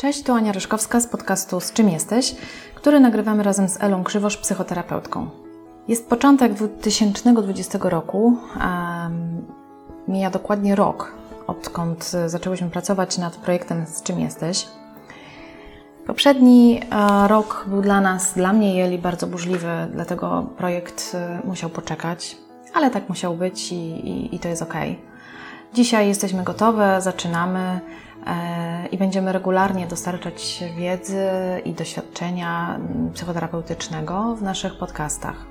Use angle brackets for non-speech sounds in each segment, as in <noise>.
Cześć, tu Ania Ryszkowska z podcastu Z czym jesteś, który nagrywamy razem z Elą Krzywosz, psychoterapeutką. Jest początek 2020 roku, mija dokładnie rok, odkąd zaczęłyśmy pracować nad projektem Z czym jesteś. Poprzedni e, rok był dla nas, dla mnie i Eli bardzo burzliwy, dlatego projekt e, musiał poczekać, ale tak musiał być i, i, i to jest ok. Dzisiaj jesteśmy gotowe, zaczynamy i będziemy regularnie dostarczać wiedzy i doświadczenia mm, psychoterapeutycznego w naszych podcastach.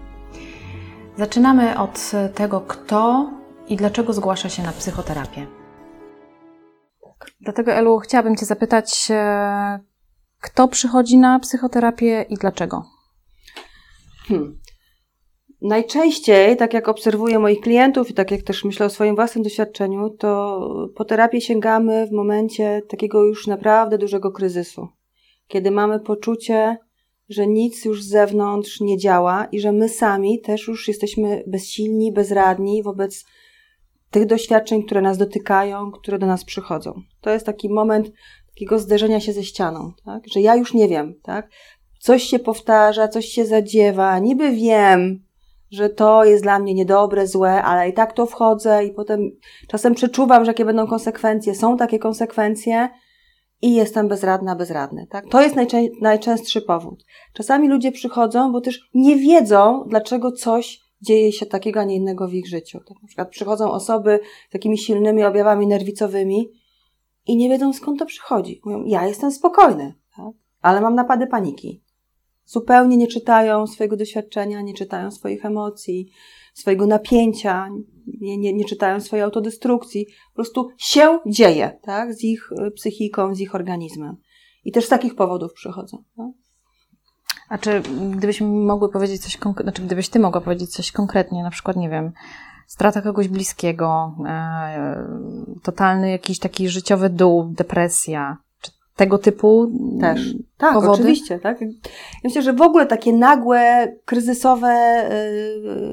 Zaczynamy od tego, kto i dlaczego zgłasza się na psychoterapię. Dlatego, Elu, chciałabym Cię zapytać, kto przychodzi na psychoterapię i dlaczego? Hmm. Najczęściej, tak jak obserwuję moich klientów i tak jak też myślę o swoim własnym doświadczeniu, to po terapię sięgamy w momencie takiego już naprawdę dużego kryzysu. Kiedy mamy poczucie, że nic już z zewnątrz nie działa i że my sami też już jesteśmy bezsilni, bezradni wobec tych doświadczeń, które nas dotykają, które do nas przychodzą. To jest taki moment takiego zderzenia się ze ścianą, tak? że ja już nie wiem, tak? coś się powtarza, coś się zadziewa, niby wiem, że to jest dla mnie niedobre, złe, ale i tak to wchodzę i potem czasem przeczuwam, że jakie będą konsekwencje. Są takie konsekwencje i jestem bezradna, bezradny. Tak? To jest najczę najczęstszy powód. Czasami ludzie przychodzą, bo też nie wiedzą, dlaczego coś dzieje się takiego, a nie innego w ich życiu. Tak? Na przykład przychodzą osoby z takimi silnymi objawami nerwicowymi i nie wiedzą skąd to przychodzi. Mówią, ja jestem spokojny, tak? ale mam napady paniki zupełnie nie czytają swojego doświadczenia, nie czytają swoich emocji, swojego napięcia, nie, nie, nie czytają swojej autodestrukcji. Po prostu się dzieje, tak? Z ich y, psychiką, z ich organizmem. I też z takich powodów przychodzą. Tak? A czy gdybyśmy mogły powiedzieć coś konkretnie, znaczy gdybyś ty mogła powiedzieć coś konkretnie, na przykład, nie wiem, strata kogoś bliskiego, e, totalny jakiś taki życiowy dół, depresja, tego typu też. Tak, powody? oczywiście. Tak? Ja myślę, że w ogóle takie nagłe, kryzysowe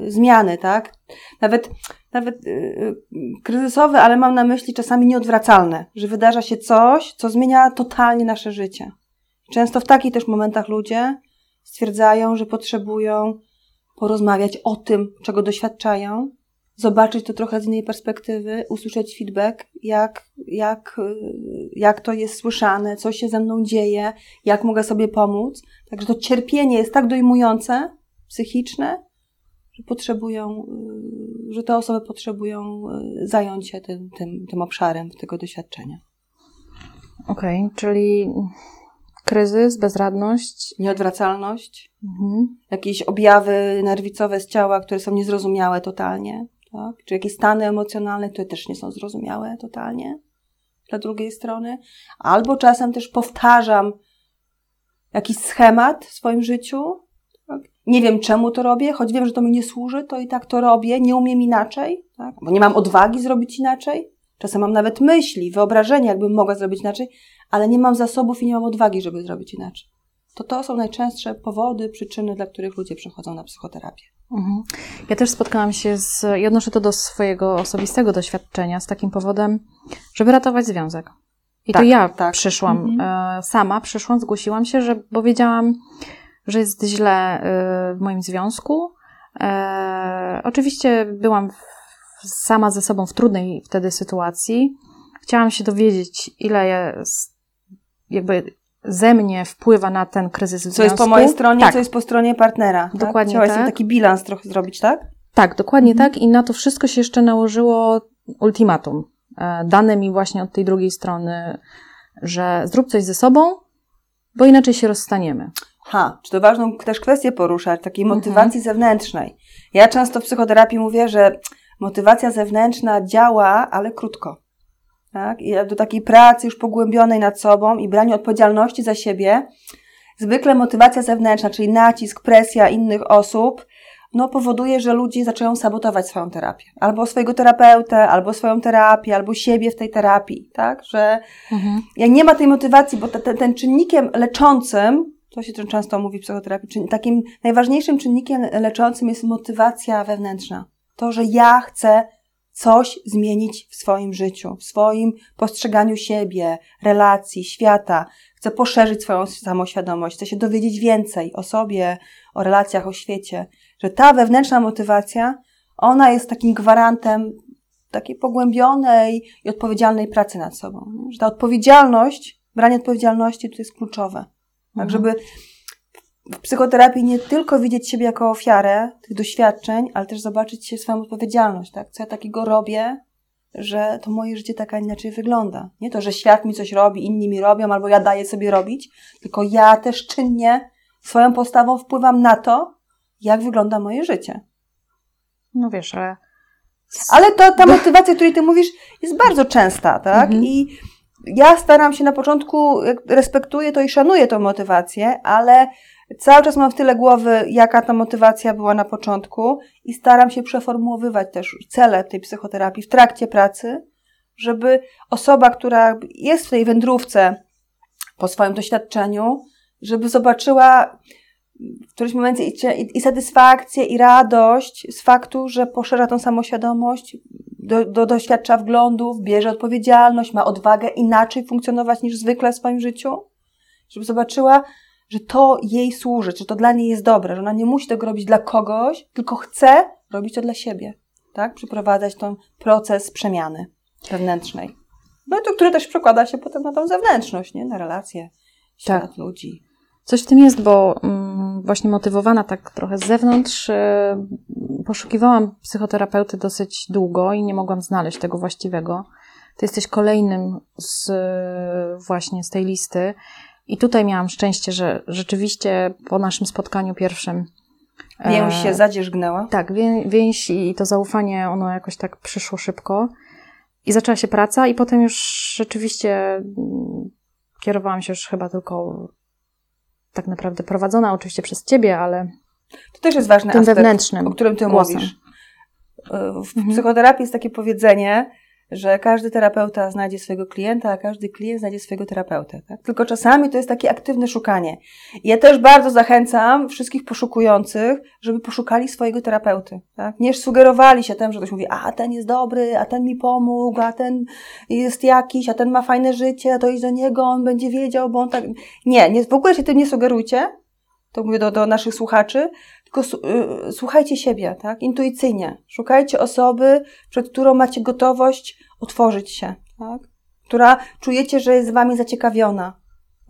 yy, zmiany, tak? Nawet, nawet yy, kryzysowe, ale mam na myśli czasami nieodwracalne, że wydarza się coś, co zmienia totalnie nasze życie. Często w takich też momentach ludzie stwierdzają, że potrzebują porozmawiać o tym, czego doświadczają, zobaczyć to trochę z innej perspektywy, usłyszeć feedback, jak, jak, jak to jest słyszane, co się ze mną dzieje, jak mogę sobie pomóc. Także to cierpienie jest tak dojmujące, psychiczne, że potrzebują, że te osoby potrzebują e, zająć się tym, tym, tym obszarem tego doświadczenia. Okej, okay, czyli kryzys, bezradność. Nieodwracalność. Mhm. Jakieś objawy nerwicowe z ciała, które są niezrozumiałe totalnie tak? czy jakieś stany emocjonalne, które też nie są zrozumiałe totalnie dla drugiej strony, albo czasem też powtarzam jakiś schemat w swoim życiu. Tak? Nie wiem, czemu to robię, choć wiem, że to mi nie służy, to i tak to robię, nie umiem inaczej, tak? bo nie mam odwagi zrobić inaczej. Czasem mam nawet myśli, wyobrażenia, jakbym mogła zrobić inaczej, ale nie mam zasobów i nie mam odwagi, żeby zrobić inaczej. To to są najczęstsze powody, przyczyny, dla których ludzie przychodzą na psychoterapię. Mhm. Ja też spotkałam się z, i odnoszę to do swojego osobistego doświadczenia, z takim powodem, żeby ratować związek. I tak, to ja tak. przyszłam mhm. E, sama, przyszłam, zgłosiłam się, że, bo wiedziałam, że jest źle e, w moim związku. E, oczywiście byłam sama ze sobą w trudnej wtedy sytuacji. Chciałam się dowiedzieć, ile jest, jakby ze mnie wpływa na ten kryzys w związku. Co jest po mojej stronie, tak. co jest po stronie partnera. Tak? Dokładnie Chciałaś tak. taki bilans trochę zrobić, tak? Tak, dokładnie mhm. tak. I na to wszystko się jeszcze nałożyło ultimatum. E, dane mi właśnie od tej drugiej strony, że zrób coś ze sobą, bo inaczej się rozstaniemy. Ha, czy to ważną też kwestię poruszać, takiej mhm. motywacji mhm. zewnętrznej. Ja często w psychoterapii mówię, że motywacja zewnętrzna działa, ale krótko tak? I do takiej pracy już pogłębionej nad sobą i braniu odpowiedzialności za siebie, zwykle motywacja zewnętrzna, czyli nacisk, presja innych osób, no powoduje, że ludzie zaczynają sabotować swoją terapię. Albo swojego terapeutę, albo swoją terapię, albo siebie w tej terapii, tak? Że mhm. jak nie ma tej motywacji, bo te, te, ten czynnikiem leczącym, to się często mówi w psychoterapii, takim najważniejszym czynnikiem leczącym jest motywacja wewnętrzna. To, że ja chcę coś zmienić w swoim życiu, w swoim postrzeganiu siebie, relacji, świata. Chce poszerzyć swoją samoświadomość, chce się dowiedzieć więcej o sobie, o relacjach, o świecie. Że ta wewnętrzna motywacja, ona jest takim gwarantem takiej pogłębionej i odpowiedzialnej pracy nad sobą. Że ta odpowiedzialność, branie odpowiedzialności to jest kluczowe. Tak, mhm. żeby w psychoterapii nie tylko widzieć siebie jako ofiarę tych doświadczeń, ale też zobaczyć się swoją odpowiedzialność, tak? Co ja takiego robię, że to moje życie tak, a inaczej wygląda. Nie to, że świat mi coś robi, inni mi robią, albo ja daję sobie robić, tylko ja też czynnie swoją postawą wpływam na to, jak wygląda moje życie. No wiesz, ale... Ale to, ta <laughs> motywacja, o której ty mówisz, jest bardzo częsta, tak? Mhm. I ja staram się na początku, respektuję to i szanuję tą motywację, ale Cały czas mam w tyle głowy, jaka ta motywacja była na początku i staram się przeformułowywać też cele tej psychoterapii w trakcie pracy, żeby osoba, która jest w tej wędrówce po swoim doświadczeniu, żeby zobaczyła w którymś momencie i, i satysfakcję, i radość z faktu, że poszerza tą samoświadomość, do, do, doświadcza wglądów, bierze odpowiedzialność, ma odwagę inaczej funkcjonować niż zwykle w swoim życiu, żeby zobaczyła, że to jej służy, że to dla niej jest dobre, że ona nie musi tego robić dla kogoś, tylko chce robić to dla siebie, tak? Przeprowadzać ten proces przemiany wewnętrznej. No i to, które też przekłada się potem na tą zewnętrzność, nie? Na relacje świat tak. ludzi. Coś w tym jest, bo mm, właśnie motywowana tak trochę z zewnątrz, y, poszukiwałam psychoterapeuty dosyć długo i nie mogłam znaleźć tego właściwego. Ty jesteś kolejnym z, właśnie z tej listy. I tutaj miałam szczęście, że rzeczywiście po naszym spotkaniu pierwszym. Więź się e, zadzierzgnęła? Tak, wię, więź i to zaufanie, ono jakoś tak przyszło szybko. I zaczęła się praca, i potem już rzeczywiście mm, kierowałam się już chyba tylko tak naprawdę prowadzona oczywiście przez ciebie, ale. To też jest ważny tym aspekt, wewnętrznym o którym ty głosem. mówisz. E, w mhm. psychoterapii jest takie powiedzenie, że każdy terapeuta znajdzie swojego klienta, a każdy klient znajdzie swojego terapeutę. Tak? Tylko czasami to jest takie aktywne szukanie. Ja też bardzo zachęcam wszystkich poszukujących, żeby poszukali swojego terapeuty. Tak? Nie sugerowali się tym, że ktoś mówi, a ten jest dobry, a ten mi pomógł, a ten jest jakiś, a ten ma fajne życie, to idź do niego, on będzie wiedział, bo on tak... Nie, nie w ogóle się tym nie sugerujcie, to mówię do, do naszych słuchaczy, tylko y, słuchajcie siebie, tak? Intuicyjnie. Szukajcie osoby, przed którą macie gotowość otworzyć się, tak? Która czujecie, że jest z wami zaciekawiona.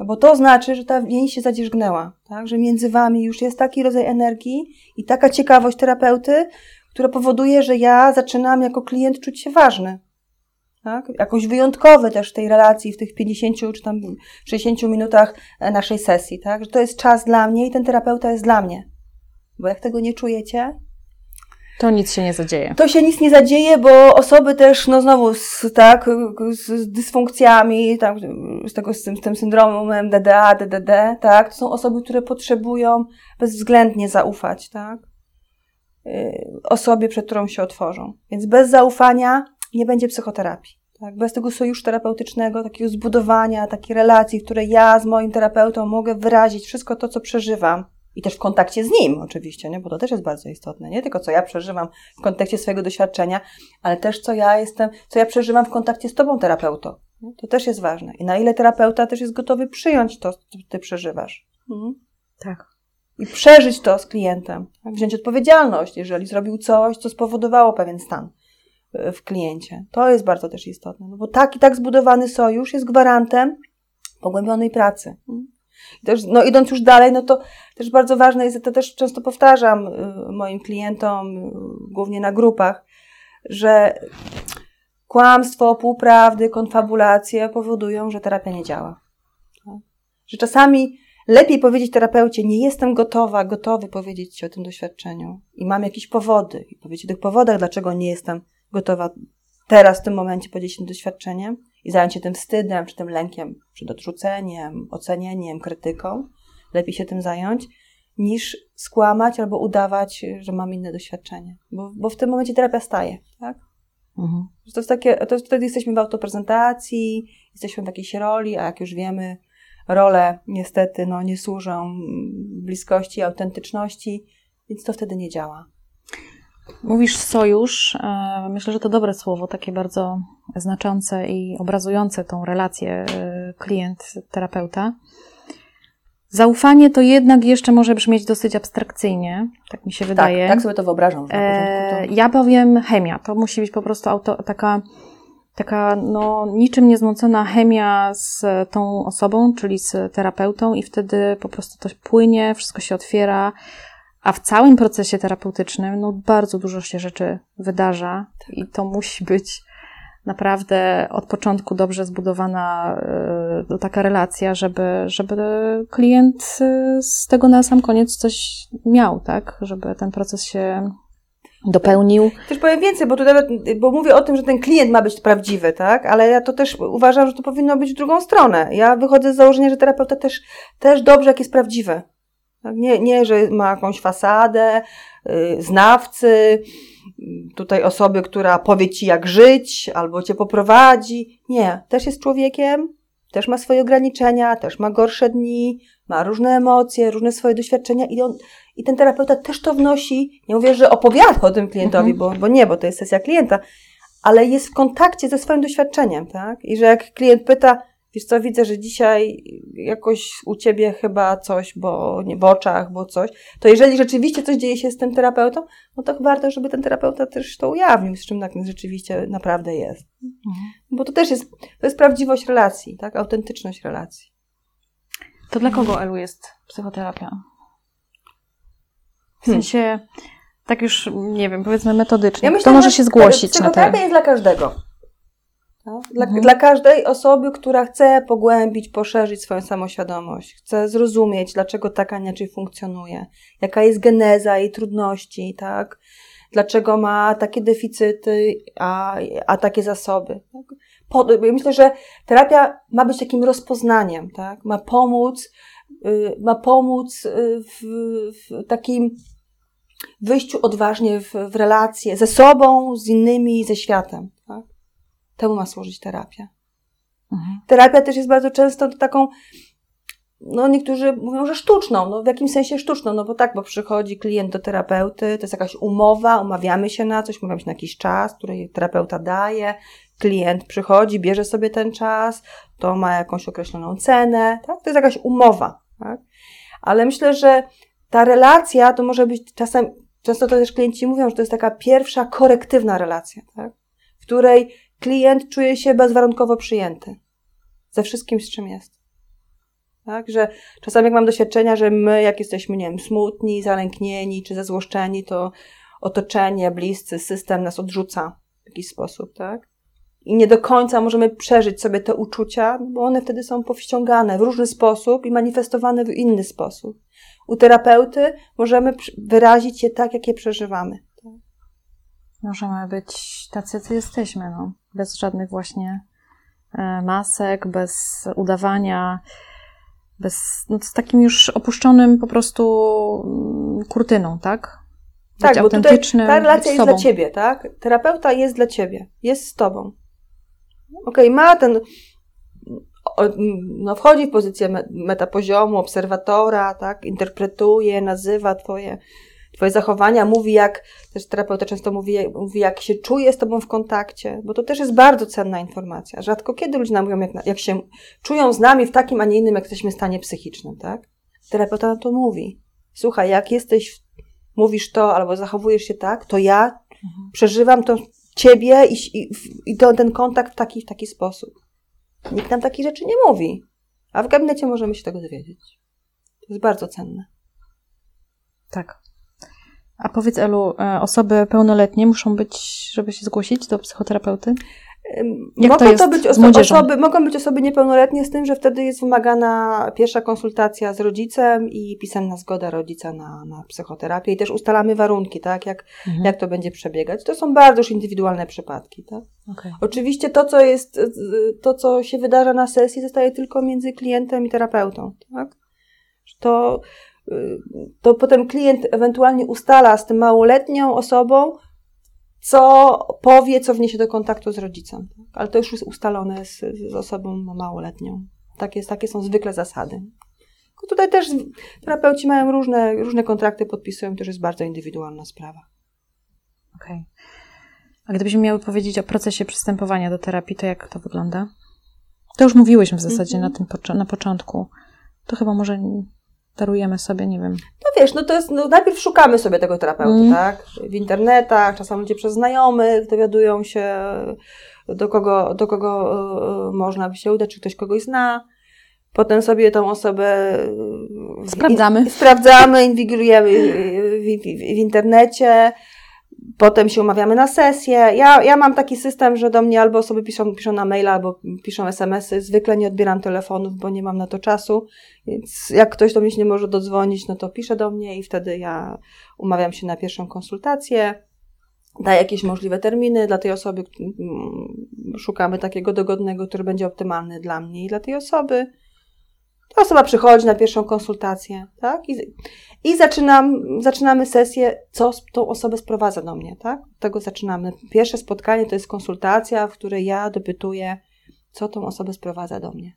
Bo to znaczy, że ta więź się zadzierzgnęła, tak? Że między wami już jest taki rodzaj energii i taka ciekawość terapeuty, która powoduje, że ja zaczynam jako klient czuć się ważny. Tak? Jakoś wyjątkowy też w tej relacji, w tych 50 czy tam 60 minutach naszej sesji, tak? Że to jest czas dla mnie i ten terapeuta jest dla mnie. Bo jak tego nie czujecie, to nic się nie zadzieje. To się nic nie zadzieje, bo osoby też, no znowu, z, tak, z dysfunkcjami, tak, z, tego, z, tym, z tym syndromem DDA, DDD, tak, to są osoby, które potrzebują bezwzględnie zaufać, tak, y, osobie, przed którą się otworzą. Więc bez zaufania nie będzie psychoterapii. Tak? Bez tego sojuszu terapeutycznego, takiego zbudowania, takiej relacji, w której ja z moim terapeutą mogę wyrazić wszystko to, co przeżywam, i też w kontakcie z nim, oczywiście, nie? bo to też jest bardzo istotne. Nie tylko co ja przeżywam w kontekście swojego doświadczenia, ale też co ja jestem, co ja przeżywam w kontakcie z tobą, terapeutą. To też jest ważne. I na ile terapeuta też jest gotowy przyjąć to, co ty przeżywasz. Mhm. Tak. I przeżyć to z klientem. Tak? Wziąć odpowiedzialność, jeżeli zrobił coś, co spowodowało pewien stan e, w kliencie. To jest bardzo też istotne. No bo tak i tak zbudowany sojusz jest gwarantem pogłębionej pracy. Mhm. Też, no idąc już dalej, no to też bardzo ważne jest, to też często powtarzam y, moim klientom, y, głównie na grupach, że kłamstwo, półprawdy, konfabulacje powodują, że terapia nie działa. Tak? Że czasami lepiej powiedzieć terapeucie, nie jestem gotowa, gotowy powiedzieć Ci o tym doświadczeniu i mam jakieś powody i powiedzieć o tych powodach, dlaczego nie jestem gotowa teraz, w tym momencie podzielić tym doświadczeniem, i zająć się tym wstydem, czy tym lękiem przed odrzuceniem, ocenieniem, krytyką, lepiej się tym zająć, niż skłamać albo udawać, że mam inne doświadczenie. Bo, bo w tym momencie terapia staje, tak? Mhm. To jest takie, to wtedy jesteśmy w autoprezentacji, jesteśmy w jakiejś roli, a jak już wiemy, role niestety no, nie służą bliskości, autentyczności, więc to wtedy nie działa. Mówisz sojusz. E, myślę, że to dobre słowo, takie bardzo znaczące i obrazujące tą relację e, klient-terapeuta. Zaufanie to jednak jeszcze może brzmieć dosyć abstrakcyjnie, tak mi się tak, wydaje. Tak, tak sobie to wyobrażam. E, ja powiem chemia. To musi być po prostu auto, taka, taka no, niczym niezmącona chemia z tą osobą, czyli z terapeutą, i wtedy po prostu to płynie, wszystko się otwiera. A w całym procesie terapeutycznym no, bardzo dużo się rzeczy wydarza i to musi być naprawdę od początku dobrze zbudowana y, taka relacja, żeby, żeby klient y, z tego na sam koniec coś miał, tak? Żeby ten proces się dopełnił. Też powiem więcej, bo tu nawet, bo mówię o tym, że ten klient ma być prawdziwy, tak? Ale ja to też uważam, że to powinno być w drugą stronę. Ja wychodzę z założenia, że terapeuta też, też dobrze, jak jest prawdziwy. Nie, nie, że ma jakąś fasadę, yy, znawcy, tutaj osoby, która powie ci jak żyć, albo cię poprowadzi. Nie, też jest człowiekiem, też ma swoje ograniczenia, też ma gorsze dni, ma różne emocje, różne swoje doświadczenia i, on, i ten terapeuta też to wnosi. Nie mówię, że opowiada o tym klientowi, mhm. bo, bo nie, bo to jest sesja klienta, ale jest w kontakcie ze swoim doświadczeniem, tak? I że jak klient pyta, Wiesz co, widzę, że dzisiaj jakoś u ciebie chyba coś, bo nie w oczach, bo coś. To jeżeli rzeczywiście coś dzieje się z tym terapeutą, no to warto, żeby ten terapeuta też to ujawnił, z czym tak rzeczywiście naprawdę jest. Mhm. Bo to też jest, to jest prawdziwość relacji, tak? Autentyczność relacji. To dla kogo, Elu, jest psychoterapia? W hmm. sensie, tak już, nie wiem, powiedzmy metodycznie. Ja myślę, to może się zgłosić na Psychoterapia jest dla każdego. Tak? Dla, mhm. dla każdej osoby, która chce pogłębić, poszerzyć swoją samoświadomość, chce zrozumieć, dlaczego tak, a inaczej funkcjonuje, jaka jest geneza jej trudności, tak? Dlaczego ma takie deficyty, a, a takie zasoby. Tak? Po, myślę, że terapia ma być takim rozpoznaniem, tak? Ma pomóc, y, ma pomóc y, w, w takim wyjściu odważnie w, w relacje ze sobą, z innymi, ze światem. Temu ma służyć terapia. Mhm. Terapia też jest bardzo często taką, no niektórzy mówią, że sztuczną, no w jakimś sensie sztuczną, no bo tak, bo przychodzi klient do terapeuty, to jest jakaś umowa, umawiamy się na coś, umawiamy się na jakiś czas, który terapeuta daje, klient przychodzi, bierze sobie ten czas, to ma jakąś określoną cenę, tak? To jest jakaś umowa, tak? Ale myślę, że ta relacja to może być czasem, często to też klienci mówią, że to jest taka pierwsza korektywna relacja, tak? W której klient czuje się bezwarunkowo przyjęty ze wszystkim, z czym jest. Tak, że czasami jak mam doświadczenia, że my, jak jesteśmy, nie wiem, smutni, zalęknieni czy zezłoszczeni, to otoczenie, bliscy, system nas odrzuca w jakiś sposób, tak? I nie do końca możemy przeżyć sobie te uczucia, bo one wtedy są powściągane w różny sposób i manifestowane w inny sposób. U terapeuty możemy wyrazić je tak, jak je przeżywamy. Możemy być tacy, co jesteśmy, no. Bez żadnych właśnie e, masek, bez udawania, bez, no, z takim już opuszczonym po prostu mm, kurtyną, tak? Być tak, bo tutaj ta relacja jest dla ciebie, tak? Terapeuta jest dla ciebie, jest z tobą. Okej, okay, ma ten, no wchodzi w pozycję metapoziomu, obserwatora, tak? Interpretuje, nazywa twoje Twoje zachowania, mówi jak, też terapeuta często mówi, mówi, jak się czuje z Tobą w kontakcie, bo to też jest bardzo cenna informacja. Rzadko kiedy ludzie nam mówią, jak, jak się czują z nami w takim, a nie innym, jak jesteśmy w stanie psychicznym, tak? Terapeuta to mówi. Słuchaj, jak jesteś, mówisz to albo zachowujesz się tak, to ja mhm. przeżywam to Ciebie i, i, i to, ten kontakt w taki, w taki sposób. Nikt nam takich rzeczy nie mówi, a w gabinecie możemy się tego dowiedzieć. To jest bardzo cenne. Tak. A powiedz, Elu, e, osoby pełnoletnie muszą być, żeby się zgłosić do psychoterapeuty? Jak mogą to, to być oso- osoby, mogą być osoby niepełnoletnie z tym, że wtedy jest wymagana pierwsza konsultacja z rodzicem i pisemna zgoda rodzica na, na psychoterapię i też ustalamy warunki, tak, jak, mhm. jak to będzie przebiegać. To są bardzo już indywidualne przypadki, tak. Okay. Oczywiście to, co jest, to, co się wydarza na sesji, zostaje tylko między klientem i terapeutą, tak. To to potem klient ewentualnie ustala z tym małoletnią osobą, co powie, co wniesie do kontaktu z rodzicem. Tak? Ale to już jest ustalone z, z osobą małoletnią. Takie, takie są zwykle zasady. Tutaj też terapeuci mają różne, różne kontrakty, podpisują, to jest bardzo indywidualna sprawa. Okej. Okay. A gdybyśmy miały powiedzieć o procesie przystępowania do terapii, to jak to wygląda? To już mówiłyśmy w zasadzie mm -hmm. na, tym, na początku. To chyba może darujemy sobie, nie wiem. No wiesz, no to jest, no najpierw szukamy sobie tego terapeuty, mm. tak? W internetach, czasami ludzie przez znajomych dowiadują się, do kogo, do kogo y, można by się udać, czy ktoś kogoś zna. Potem sobie tą osobę sprawdzamy, in, sprawdzamy inwigilujemy w, w, w, internecie, potem się umawiamy na sesję. Ja, ja mam taki system, że do mnie albo osoby piszą, piszą na maila, albo piszą smsy. Zwykle nie odbieram telefonów, bo nie mam na to czasu. Więc jak ktoś do mnie się nie może dodzwonić, no to pisze do mnie i wtedy ja umawiam się na pierwszą konsultację. Daję jakieś możliwe terminy dla tej osoby. Szukamy takiego dogodnego, który będzie optymalny dla mnie i dla tej osoby. Ta osoba przychodzi na pierwszą konsultację, tak? I, i zaczynam, zaczynamy sesję, co tą osobę sprowadza do mnie, tak? Od tego zaczynamy. Pierwsze spotkanie to jest konsultacja, w której ja dopytuję, co tą osobę sprowadza do mnie.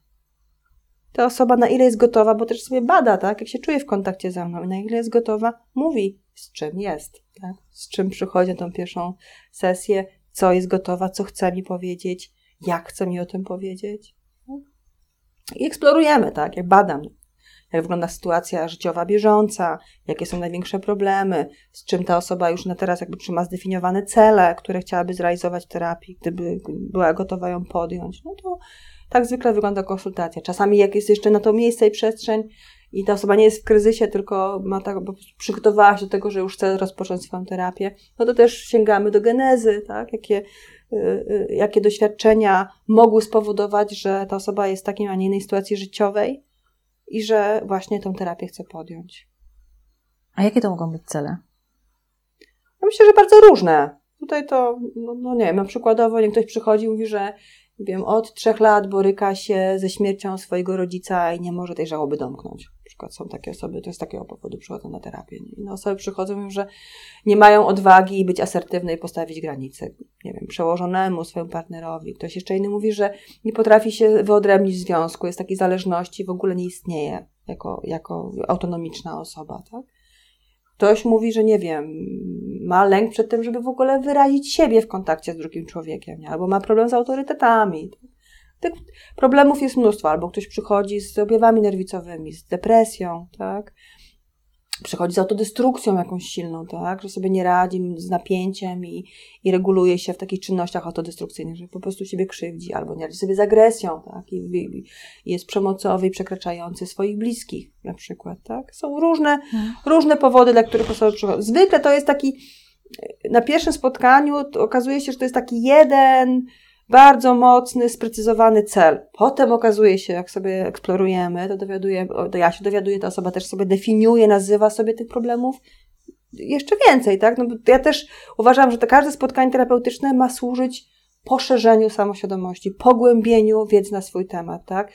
Ta osoba na ile jest gotowa, bo też sobie bada, tak? Jak się czuje w kontakcie ze mną i na ile jest gotowa, mówi, z czym jest, tak? Z czym przychodzi na tą pierwszą sesję, co jest gotowa, co chce mi powiedzieć, jak chce mi o tym powiedzieć. I eksplorujemy, tak? Jak badam, jak wygląda sytuacja życiowa bieżąca, jakie są największe problemy, z czym ta osoba już na teraz jakby czy ma zdefiniowane cele, które chciałaby zrealizować w terapii, gdyby była gotowa ją podjąć. No to tak zwykle wygląda konsultacja. Czasami jak jest jeszcze na to miejsce i przestrzeń i ta osoba nie jest w kryzysie, tylko ma tak, bo przygotowała się do tego, że już chce rozpocząć swoją terapię, no to też sięgamy do genezy, tak? Jakie jakie doświadczenia mogły spowodować, że ta osoba jest w takiej, a nie innej sytuacji życiowej i że właśnie tą terapię chce podjąć. A jakie to mogą być cele? No myślę, że bardzo różne. Tutaj to, no, no nie wiem, no przykładowo nie ktoś przychodzi i mówi, że wiem, od trzech lat boryka się ze śmiercią swojego rodzica i nie może tej żałoby domknąć przykład są takie osoby, to z takiego powodu przychodzą na terapię. Inne osoby przychodzą mówią, że nie mają odwagi być asertywne i postawić granice, nie wiem, przełożonemu, swojemu partnerowi. Ktoś jeszcze inny mówi, że nie potrafi się wyodrębnić w związku, jest takiej zależności, w ogóle nie istnieje jako, jako autonomiczna osoba, tak? Ktoś mówi, że nie wiem, ma lęk przed tym, żeby w ogóle wyrazić siebie w kontakcie z drugim człowiekiem, nie? albo ma problem z autorytetami. Tak? Tych problemów jest mnóstwo, albo ktoś przychodzi z objawami nerwicowymi, z depresją, tak? Przychodzi z autodestrukcją jakąś silną, tak? Że sobie nie radzi z napięciem i, i reguluje się w takich czynnościach autodestrukcyjnych, że po prostu siebie krzywdzi, albo nie radzi sobie z agresją, tak? I, i, i jest przemocowy i przekraczający swoich bliskich, na przykład, tak? Są różne, hmm. różne powody, dla których osoby przychodzą. Zwykle to jest taki, na pierwszym spotkaniu okazuje się, że to jest taki jeden, bardzo mocny, sprecyzowany cel. Potem okazuje się, jak sobie eksplorujemy, to dowiaduje, to ja się dowiaduję, ta osoba też sobie definiuje, nazywa sobie tych problemów jeszcze więcej, tak? No, ja też uważam, że to każde spotkanie terapeutyczne ma służyć poszerzeniu samoświadomości, pogłębieniu wiedzy na swój temat, tak?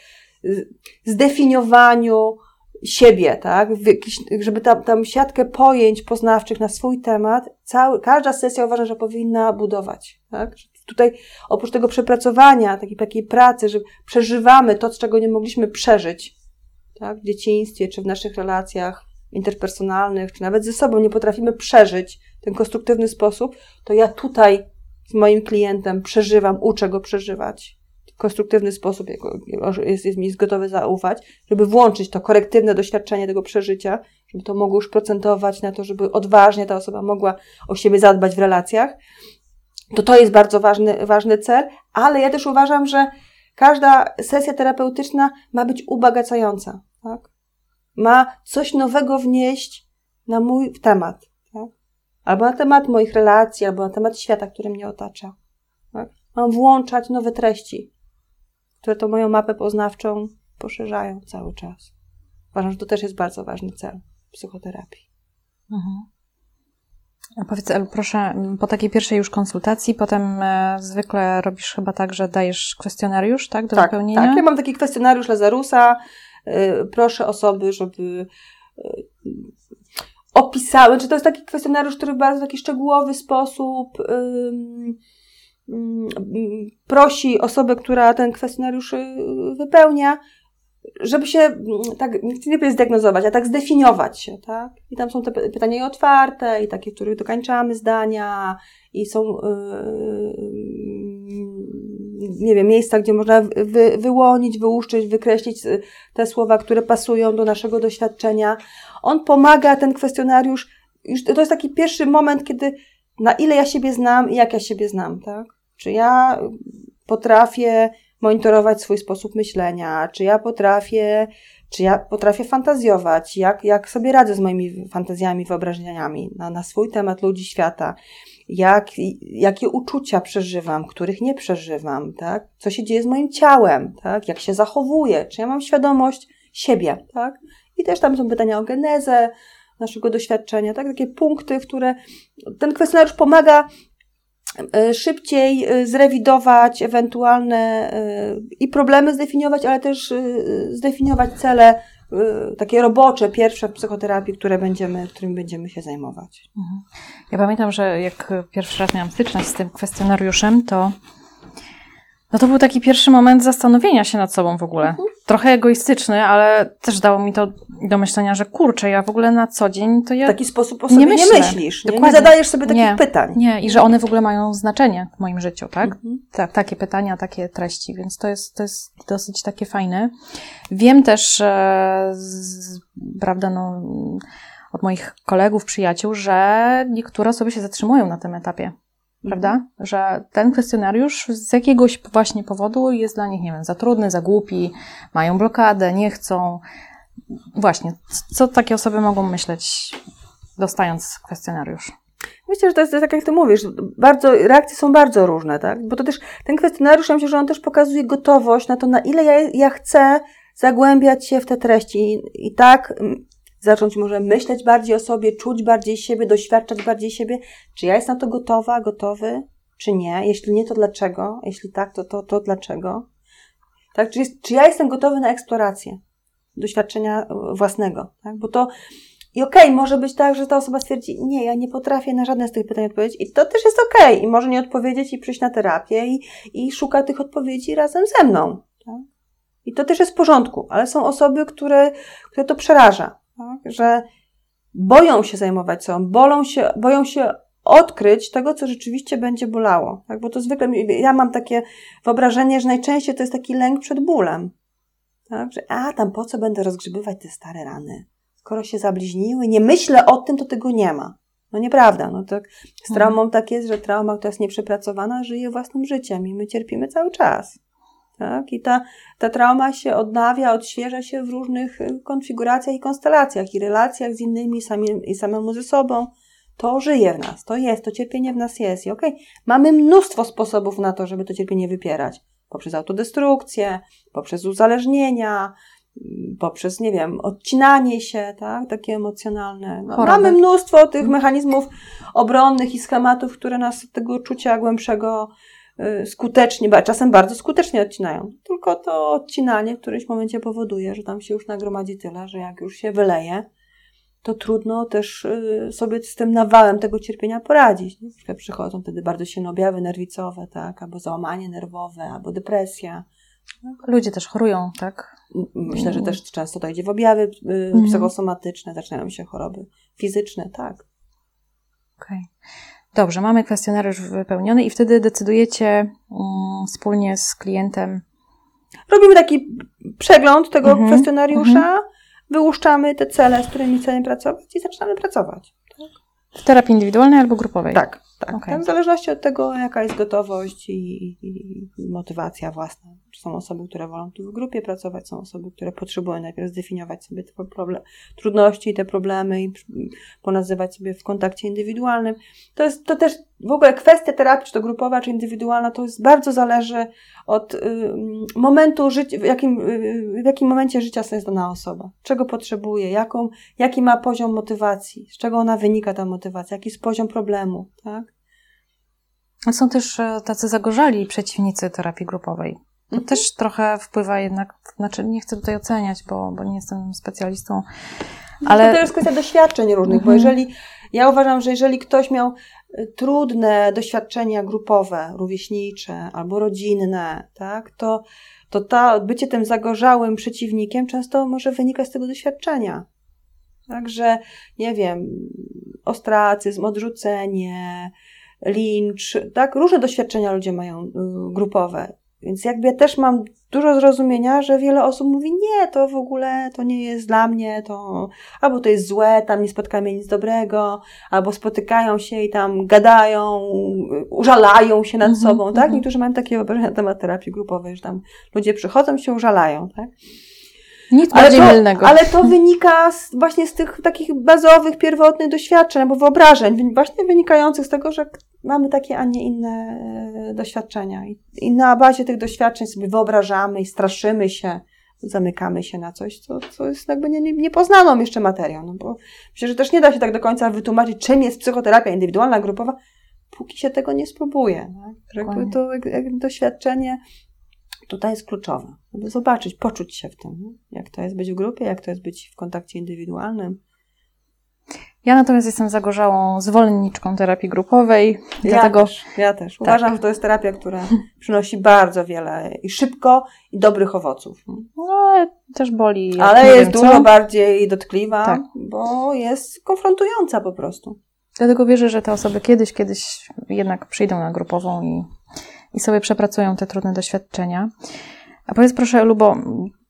Zdefiniowaniu siebie, tak? Żeby tam, tam siatkę pojęć poznawczych na swój temat, cały, każda sesja uważam, że powinna budować, tak? Tutaj oprócz tego przepracowania, takiej, takiej pracy, że przeżywamy to, czego nie mogliśmy przeżyć, tak, w dzieciństwie, czy w naszych relacjach interpersonalnych, czy nawet ze sobą nie potrafimy przeżyć w ten konstruktywny sposób, to ja tutaj z moim klientem przeżywam, uczę go przeżywać. W konstruktywny sposób, jest, jest mi gotowy zaufać, żeby włączyć to korektywne doświadczenie tego przeżycia, żeby to mogło już procentować na to, żeby odważnie ta osoba mogła o siebie zadbać w relacjach to to jest bardzo ważny, ważny cel, ale ja też uważam, że każda sesja terapeutyczna ma być ubogacająca, tak? Ma coś nowego wnieść na mój temat, tak? Albo na temat moich relacji, albo na temat świata, który mnie otacza, tak? Mam włączać nowe treści, które to moją mapę poznawczą poszerzają cały czas. Uważam, że to też jest bardzo ważny cel psychoterapii. Mhm. Powiedz, Elu, proszę, po takiej pierwszej już konsultacji, potem e, zwykle robisz chyba tak, że dajesz kwestionariusz, tak, do tak, wypełnienia? Tak, ja mam taki kwestionariusz Lazarusa. Y, proszę osoby, żeby y, opisały, czy to jest taki kwestionariusz, który w bardzo taki szczegółowy sposób prosi osobę, która ten kwestionariusz y, wypełnia, żeby się mm, tak, chcę nie zdiagnozować, a tak zdefiniować się, tak? I tam są te pytania i otwarte, i takie, w których dokańczamy zdania, i są, yy, nie wiem, miejsca, gdzie można wy, wyłonić, wyłuszczyć, wykreślić y, te słowa, które pasują do naszego doświadczenia. On pomaga, ten kwestionariusz, już to jest taki pierwszy moment, kiedy na ile ja siebie znam i jak ja siebie znam, tak? Czy ja potrafię monitorować swój sposób myślenia, czy ja potrafię, czy ja potrafię fantazjować, jak, jak sobie radzę z moimi fantazjami, wyobrażeniami na, na swój temat ludzi świata, jak, jakie uczucia przeżywam, których nie przeżywam, tak? Co się dzieje z moim ciałem, tak? Jak się zachowuję, czy ja mam świadomość siebie, tak? I też tam są pytania o genezę naszego doświadczenia, tak? Takie punkty, które ten kwestionariusz pomaga szybciej e, zrewidować ewentualne e, i problemy zdefiniować, ale też zdefiniować cele takie robocze, pierwsze w psychoterapii, które będziemy, którymi będziemy się zajmować. Mhm. Ja pamiętam, że jak pierwszy raz miałam styczność z tym kwestionariuszem, to no to był taki pierwszy moment zastanowienia się nad sobą w ogóle. Mhm. Trochę egoistyczny, ale też dało mi to do myślenia, że kurczę, ja w ogóle na co dzień to ja. W taki sposób o sobie nie, myślę. nie myślisz. Nie, nie zadajesz sobie takich nie, pytań. Nie, i że one w ogóle mają znaczenie w moim życiu, tak? Mhm. tak takie pytania, takie treści, więc to jest, to jest dosyć takie fajne. Wiem też, z, prawda, no, od moich kolegów, przyjaciół, że niektóre osoby się zatrzymują na tym etapie prawda? Mhm. Że ten kwestionariusz z jakiegoś właśnie powodu jest dla nich, nie wiem, za trudny, za głupi, mają blokadę, nie chcą. Właśnie, co takie osoby mogą myśleć, dostając kwestionariusz? Myślę, że to jest tak, jak ty mówisz, bardzo, reakcje są bardzo różne, tak? Bo to też, ten kwestionariusz, ja myślę, że on też pokazuje gotowość na to, na ile ja, ja chcę zagłębiać się w te treści. I, i tak zacząć może myśleć bardziej o sobie, czuć bardziej siebie, doświadczać bardziej siebie. Czy ja jestem na to gotowa, gotowy, czy nie? Jeśli nie, to dlaczego? Jeśli tak, to, to, to dlaczego? Tak? Czy, jest, czy ja jestem gotowy na eksplorację doświadczenia własnego? Tak? Bo to i okej, okay, może być tak, że ta osoba stwierdzi, nie, ja nie potrafię na żadne z tych pytań odpowiedzieć i to też jest okej. Okay. I może nie odpowiedzieć i przyjść na terapię i, i szuka tych odpowiedzi razem ze mną. Tak? I to też jest w porządku, ale są osoby, które, które to przeraża? Że boją się zajmować sobą, bolą się, boją się odkryć tego, co rzeczywiście będzie bolało. Tak? Bo to zwykle, ja mam takie wyobrażenie, że najczęściej to jest taki lęk przed bólem. Tak? Że a, tam po co będę rozgrzebywać te stare rany? Skoro się zabliźniły, nie myślę o tym, to tego nie ma. No nieprawda. No tak, z mhm. traumą tak jest, że trauma, która jest nieprzepracowana, żyje własnym życiem i my cierpimy cały czas. Tak? I ta, ta trauma się odnawia, odświeża się w różnych y, konfiguracjach i konstelacjach, i relacjach z innymi, samim, i samemu ze sobą. To żyje w nas, to jest, to cierpienie w nas jest. I okej, okay, mamy mnóstwo sposobów na to, żeby to cierpienie wypierać. Poprzez autodestrukcję, poprzez uzależnienia, mm, poprzez, nie wiem, odcinanie się, tak, takie emocjonalne. No, mamy mnóstwo tych mechanizmów obronnych i schematów, które nas od tego czucia głębszego skutecznie, czasem bardzo skutecznie odcinają. Tylko to odcinanie w którymś momencie powoduje, że tam się już nagromadzi tyle, że jak już się wyleje, to trudno też y, sobie z tym nawałem tego cierpienia poradzić. Nie? Przychodzą wtedy bardzo silne objawy nerwicowe, tak? albo załamanie nerwowe, albo depresja. Ludzie też chorują, tak? Myślę, że też często to idzie w objawy y, mhm. psychosomatyczne, zaczynają się choroby fizyczne, tak. Okej. Okay. Dobrze, mamy kwestionariusz wypełniony i wtedy decydujecie um, wspólnie z klientem. Robimy taki przegląd tego mhm, kwestionariusza, mhm. wyłuszczamy te cele, z którymi chcemy pracować i zaczynamy pracować. W terapii indywidualnej albo grupowej? Tak. Tak, okay. w zależności od tego, jaka jest gotowość i, i, i, motywacja własna. Są osoby, które wolą tu w grupie pracować, są osoby, które potrzebują najpierw zdefiniować sobie te problem, trudności i te problemy i ponazywać sobie w kontakcie indywidualnym. To jest to też w ogóle kwestia terapii, czy to grupowa, czy indywidualna, to jest bardzo zależy od y, momentu życia, w jakim, y, w jakim momencie życia jest dana osoba. Czego potrzebuje, jaką, jaki ma poziom motywacji, z czego ona wynika ta motywacja, jaki jest poziom problemu, tak? Są też e, tacy zagorzali przeciwnicy terapii grupowej. To mhm. też trochę wpływa jednak, znaczy nie chcę tutaj oceniać, bo, bo nie jestem specjalistą, no ale... To jest kwestia doświadczeń różnych, mhm. bo jeżeli, ja uważam, że jeżeli ktoś miał e, trudne doświadczenia grupowe, rówieśnicze albo rodzinne, tak, to to ta, bycie tym zagorzałym przeciwnikiem często może wynikać z tego doświadczenia. Także, nie wiem, ostracyzm, odrzucenie, lincz, tak? Różne doświadczenia ludzie mają y, grupowe. Więc jakby ja też mam dużo zrozumienia, że wiele osób mówi, nie, to w ogóle to nie jest dla mnie, to albo to jest złe, tam nie spotkamy nic dobrego, albo spotykają się i tam gadają, użalają się nad mm -hmm, sobą, tak? Mm -hmm. Niektórzy mają takie wyobrażenia na temat terapii grupowej, że tam ludzie przychodzą się użalają, tak? Nic ale bardziej to, mylnego. Ale to wynika z, właśnie z tych takich bazowych, pierwotnych doświadczeń albo wyobrażeń, właśnie wynikających z tego, że mamy takie, a nie inne e, doświadczenia. I, na bazie tych doświadczeń sobie wyobrażamy i straszymy się, zamykamy się na coś, co, co jest jakby nie, nie, niepoznaną jeszcze materią. No bo myślę, że też nie da się tak do końca wytłumaczyć, czym jest psychoterapia indywidualna, grupowa, póki się tego nie spróbuje. Tak? Jakby to jak, doświadczenie tutaj jest kluczowe, żeby zobaczyć, poczuć się w tym, jak to jest być w grupie, jak to jest być w kontakcie indywidualnym. Ja natomiast jestem zagorzałą zwolenniczką terapii grupowej. Ja dlatego... też, ja też. Tak. Uważam, że to jest terapia, która przynosi bardzo wiele i szybko, i dobrych owoców. No, ale też boli. Ale jest wiem, dużo co. bardziej dotkliwa, tak. bo jest konfrontująca po prostu. Dlatego wierzę, że te osoby kiedyś, kiedyś jednak przyjdą na grupową i i sobie przepracują te trudne doświadczenia. A powiedz proszę, Lubo,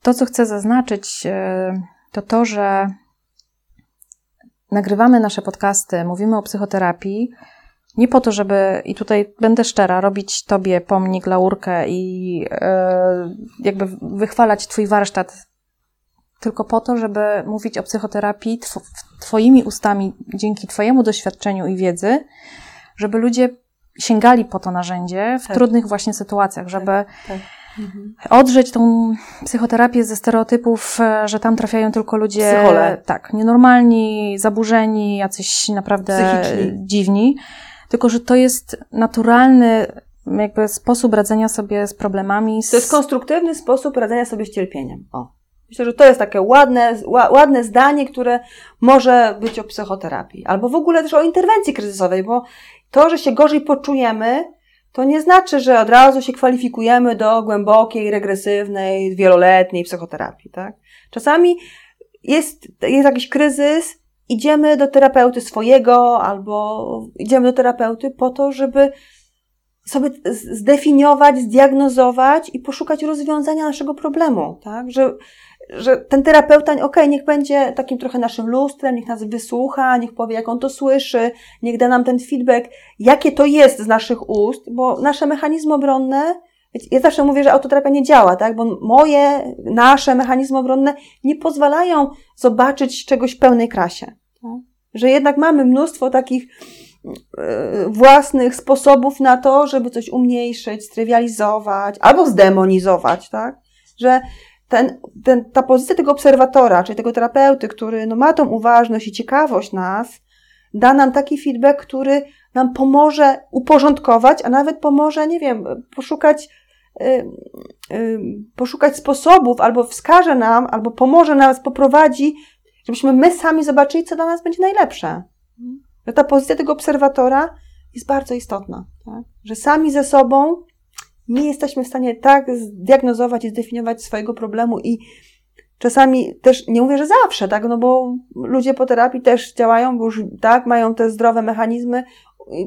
to co chcę zaznaczyć, e, to to, że nagrywamy nasze podcasty, mówimy o psychoterapii, nie po to, żeby, i tutaj będę szczera, robić tobie pomnik, laurkę i e, jakby wychwalać twój warsztat, tylko po to, żeby mówić o psychoterapii tw twoimi ustami, dzięki twojemu doświadczeniu i wiedzy, żeby ludzie sięgali po to narzędzie w tak. trudnych właśnie sytuacjach, żeby tak, tak. Mhm. odrzeć tą psychoterapię ze stereotypów, e, że tam trafiają tylko ludzie Psychole. tak, nienormalni, zaburzeni, jacyś naprawdę Psychiczni. dziwni, tylko że to jest naturalny jakby sposób radzenia sobie z problemami. Z... To jest konstruktywny sposób radzenia sobie z cierpieniem. O. Myślę, że to jest takie ładne, ładne zdanie, które może być o psychoterapii, albo w ogóle też o interwencji kryzysowej, bo to, że się gorzej poczujemy, to nie znaczy, że od razu się kwalifikujemy do głębokiej, regresywnej, wieloletniej psychoterapii, tak? Czasami jest, jest jakiś kryzys, idziemy do terapeuty swojego albo idziemy do terapeuty po to, żeby sobie zdefiniować, zdiagnozować i poszukać rozwiązania naszego problemu, tak? Że że ten terapeuta, okej, okay, niech będzie takim trochę naszym lustrem, niech nas wysłucha, niech powie, jak on to słyszy, niech da nam ten feedback, jakie to jest z naszych ust, bo nasze mechanizmy obronne, ja zawsze mówię, że autoterapia nie działa, tak? Bo moje, nasze mechanizmy obronne nie pozwalają zobaczyć czegoś w pełnej krasie. Tak? Że jednak mamy mnóstwo takich e, własnych sposobów na to, żeby coś umniejszyć, strywializować albo zdemonizować, tak? Że ten, ten, ta pozycja tego obserwatora, czyli tego terapeuty, który no, ma tą uważność i ciekawość nas, da nam taki feedback, który nam pomoże uporządkować, a nawet pomoże, nie wiem, poszukać, yy, yy, poszukać sposobów, albo wskaże nam, albo pomoże nas, poprowadzi, żebyśmy my sami zobaczyli, co dla nas będzie najlepsze. Że ta pozycja tego obserwatora jest bardzo istotna. Tak? Że sami ze sobą nie jesteśmy w stanie tak zdiagnozować i zdefiniować swojego problemu i czasami też, nie mówię, że zawsze, tak, no bo ludzie po terapii też działają, bo już tak, mają te zdrowe mechanizmy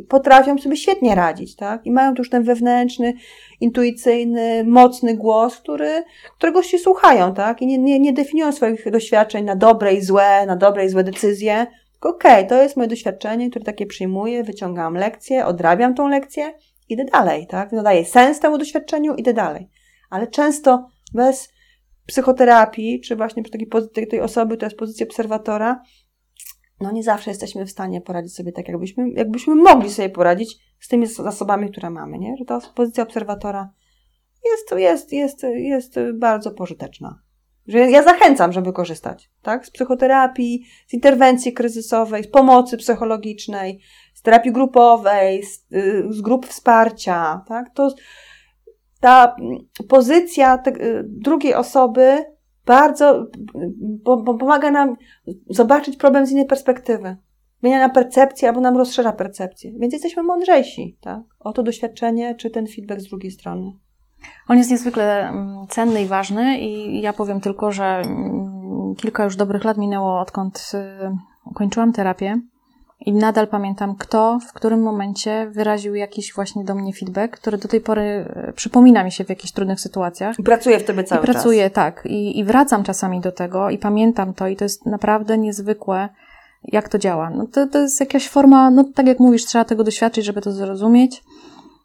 potrafią sobie świetnie radzić, tak, i mają już ten wewnętrzny, intuicyjny, mocny głos, który, którego się słuchają, tak, i nie, nie, nie definiują swoich doświadczeń na dobre i złe, na dobre i złe decyzje, tylko okej, okay, to jest moje doświadczenie, które takie przyjmuję, wyciągam lekcję, odrabiam tą lekcję, idę dalej, tak? Nadaję sens temu doświadczeniu, idę dalej. Ale często bez psychoterapii, czy właśnie przy takiej pozycji tej osoby, to jest pozycja obserwatora, no nie zawsze jesteśmy w stanie poradzić sobie tak, jakbyśmy, jakbyśmy mogli sobie poradzić z tymi zasobami, które mamy, nie? Że ta pozycja obserwatora jest, jest, jest, jest bardzo pożyteczna. Że ja zachęcam, żeby korzystać, tak? Z psychoterapii, z interwencji kryzysowej, z pomocy psychologicznej, terapii grupowej, z, y, z grup wsparcia, tak? To ta pozycja te, y, drugiej osoby bardzo pomaga nam zobaczyć problem z innej perspektywy. Zmienia nam percepcję albo nam rozszerza percepcję. Więc jesteśmy mądrzejsi, tak? O to doświadczenie czy ten feedback z drugiej strony. On jest niezwykle mm, cenny i ważny i ja powiem tylko, że mm, kilka już dobrych lat minęło, odkąd y, kończyłam terapię i nadal pamiętam, kto w którym momencie wyraził jakiś właśnie do mnie feedback, który do tej pory y, przypomina mi się w jakichś trudnych sytuacjach. I pracuje w tobie cały I czas. pracuję, tak. I, I wracam czasami do tego i pamiętam to i to jest naprawdę niezwykłe, jak to działa. No to, to jest jakaś forma, no tak jak mówisz, trzeba tego doświadczyć, żeby to zrozumieć.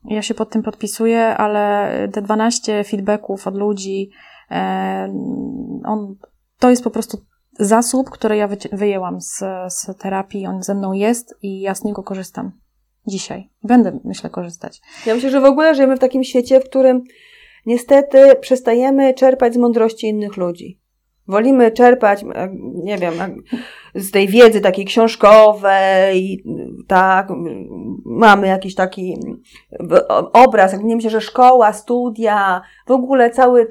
Ja się pod tym podpisuję, ale te 12 feedbacków od ludzi, e, on, to jest po prostu zasób, który ja wyjęłam z, z terapii, on ze mną jest i ja z niego korzystam dzisiaj. Będę, myślę, korzystać. Ja myślę, że w ogóle żyjemy w takim świecie, w którym niestety przestajemy czerpać z mądrości innych ludzi. Wolimy czerpać, nie wiem, z tej wiedzy takiej książkowej, tak, mamy jakiś taki obraz, jak nie myślę, że szkoła, studia, w ogóle cały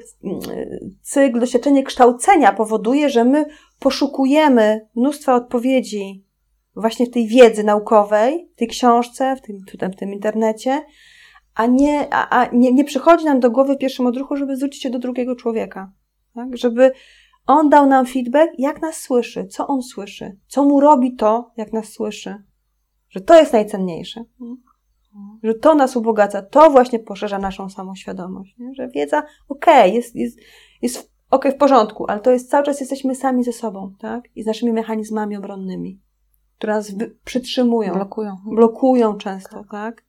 cykl, doświadczenie kształcenia powoduje, że my poszukujemy mnóstwa odpowiedzi właśnie w tej wiedzy naukowej, w tej książce, w tym, w tym internecie, a, nie, a, a nie, nie przychodzi nam do głowy w pierwszym odruchu, żeby zwrócić się do drugiego człowieka. Tak? Żeby on dał nam feedback, jak nas słyszy, co on słyszy, co mu robi to, jak nas słyszy. Że to jest najcenniejsze. Że to nas ubogaca, to właśnie poszerza naszą samoświadomość. Nie? Że wiedza, okej, okay, jest, jest, jest okej, okay, w porządku, ale to jest cały czas jesteśmy sami ze sobą, tak? I z naszymi mechanizmami obronnymi, które nas przytrzymują. Blokują. Blokują często, tak? tak?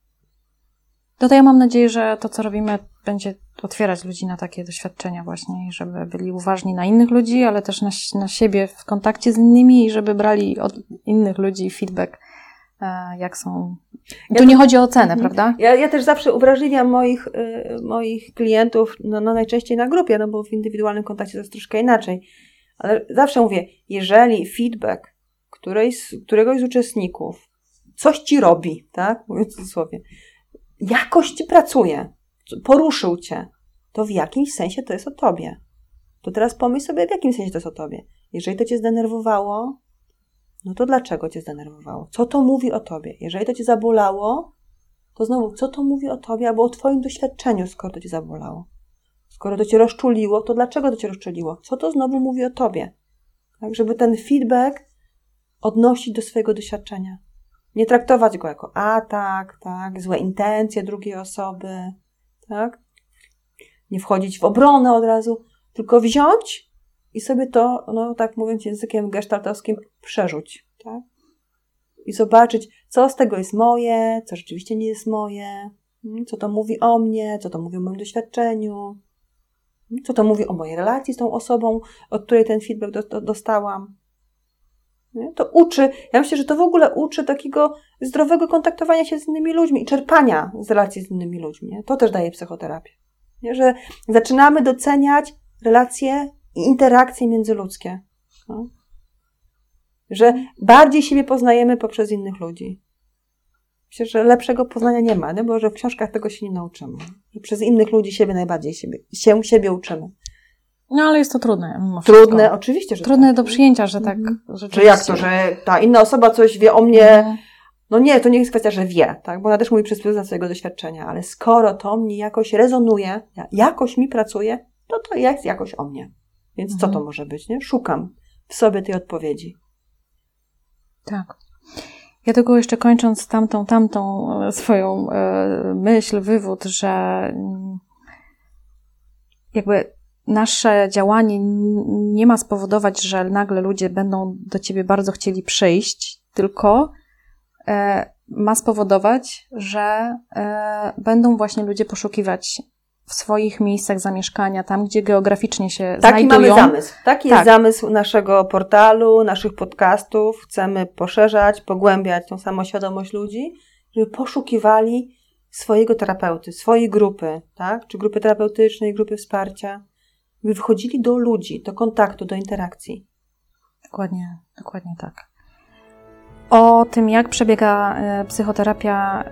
No to ja mam nadzieję, że to, co robimy, będzie otwierać ludzi na takie doświadczenia właśnie, żeby byli uważni na innych ludzi, ale też na, na siebie w kontakcie z innymi i żeby brali od innych ludzi feedback, e, jak są. Ja tu nie chodzi o ocenę, mhm. prawda? Ja, ja też zawsze uwrażliwiam moich, y, moich klientów, no, no najczęściej na grupie, no bo w indywidualnym kontakcie to jest troszkę inaczej. Ale zawsze mówię, jeżeli feedback którejś, któregoś z uczestników coś ci robi, tak? Mówiąc w cudzysłowie, jakoś ci pracuje, poruszył cię, to w jakimś sensie to jest o tobie. To teraz pomyśl sobie, w jakim sensie to jest o tobie. Jeżeli to cię zdenerwowało, no to dlaczego cię zdenerwowało? Co to mówi o tobie? Jeżeli to cię zabolało, to znowu, co to mówi o tobie albo o twoim doświadczeniu, skoro to cię zabolało? Skoro to cię rozczuliło, to dlaczego to cię rozczuliło? Co to znowu mówi o tobie? Tak, żeby ten feedback odnosić do swojego doświadczenia. Nie traktować go jako atak, tak, złe intencje drugiej osoby, tak? Nie wchodzić w obronę od razu, tylko wziąć i sobie to, no tak mówiąc językiem gestaltowskim, przerzuć, tak? I zobaczyć, co z tego jest moje, co rzeczywiście nie jest moje, hmm, co to mówi o mnie, co to mówi o moim doświadczeniu, hmm, co to mówi o mojej relacji z tą osobą, od której ten feedback dostałam. Nie? To uczy, ja myślę, że to w ogóle uczy takiego zdrowego kontaktowania się z innymi ludźmi i czerpania z relacji z innymi ludźmi. Nie? To też daje psychoterapię. Nie? Że zaczynamy doceniać relacje i interakcje międzyludzkie. No? Że bardziej siebie poznajemy poprzez innych ludzi. Myślę, że lepszego poznania nie ma, nie? bo że w książkach tego się nie nauczymy. Że przez innych ludzi siebie najbardziej siebie, się siebie uczymy. No ale jest to trudne. Trudne, oczywiście, że Trudne tak. do przyjęcia, że tak. Mhm. Że jak to, że ta inna osoba coś wie o mnie. Mhm. No nie, to nie jest kwestia, że wie, tak? Bo ona też mówi przez pryzmat swojego doświadczenia, ale skoro to mnie jakoś rezonuje, jakoś mi pracuje, to to jest jakoś o mnie. Więc mhm. co to mhm. może być, nie? Szukam w sobie tej odpowiedzi. Tak. Ja tylko jeszcze kończąc tamtą, tamtą e, swoją e, myśl, wywód, że mm, jakby nasze działanie nie ma spowodować, że nagle ludzie będą do ciebie bardzo chcieli przyjść, tylko e, ma spowodować, że e, będą właśnie ludzie poszukiwać w swoich miejscach zamieszkania, tam gdzie geograficznie się Taki znajdują. Taki mamy zamysł. Taki tak. jest zamysł naszego portalu, naszych podcastów. Chcemy poszerzać, pogłębiać tą samoświadomość ludzi, żeby poszukiwali swojego terapeuty, swojej grupy, tak? Czy grupy terapeutycznej, grupy wsparcia by wchodzili do ludzi, do kontaktu, do interakcji. Dokładnie, dokładnie tak. O tym, jak przebiega e, psychoterapia,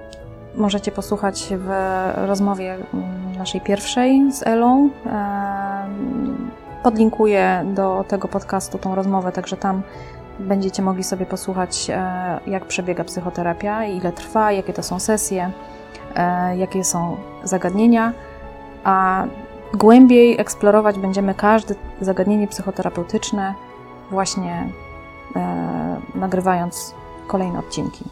możecie posłuchać w rozmowie mm, naszej pierwszej z Elą. E, podlinkuję do tego podcastu tą rozmowę, także tam będziecie mogli sobie posłuchać, e, jak przebiega psychoterapia, ile trwa, jakie to są sesje, jakie są zagadnienia. a głębiej eksplorować będziemy każde zagadnienie psychoterapeutyczne, właśnie e, nagrywając kolejne odcinki.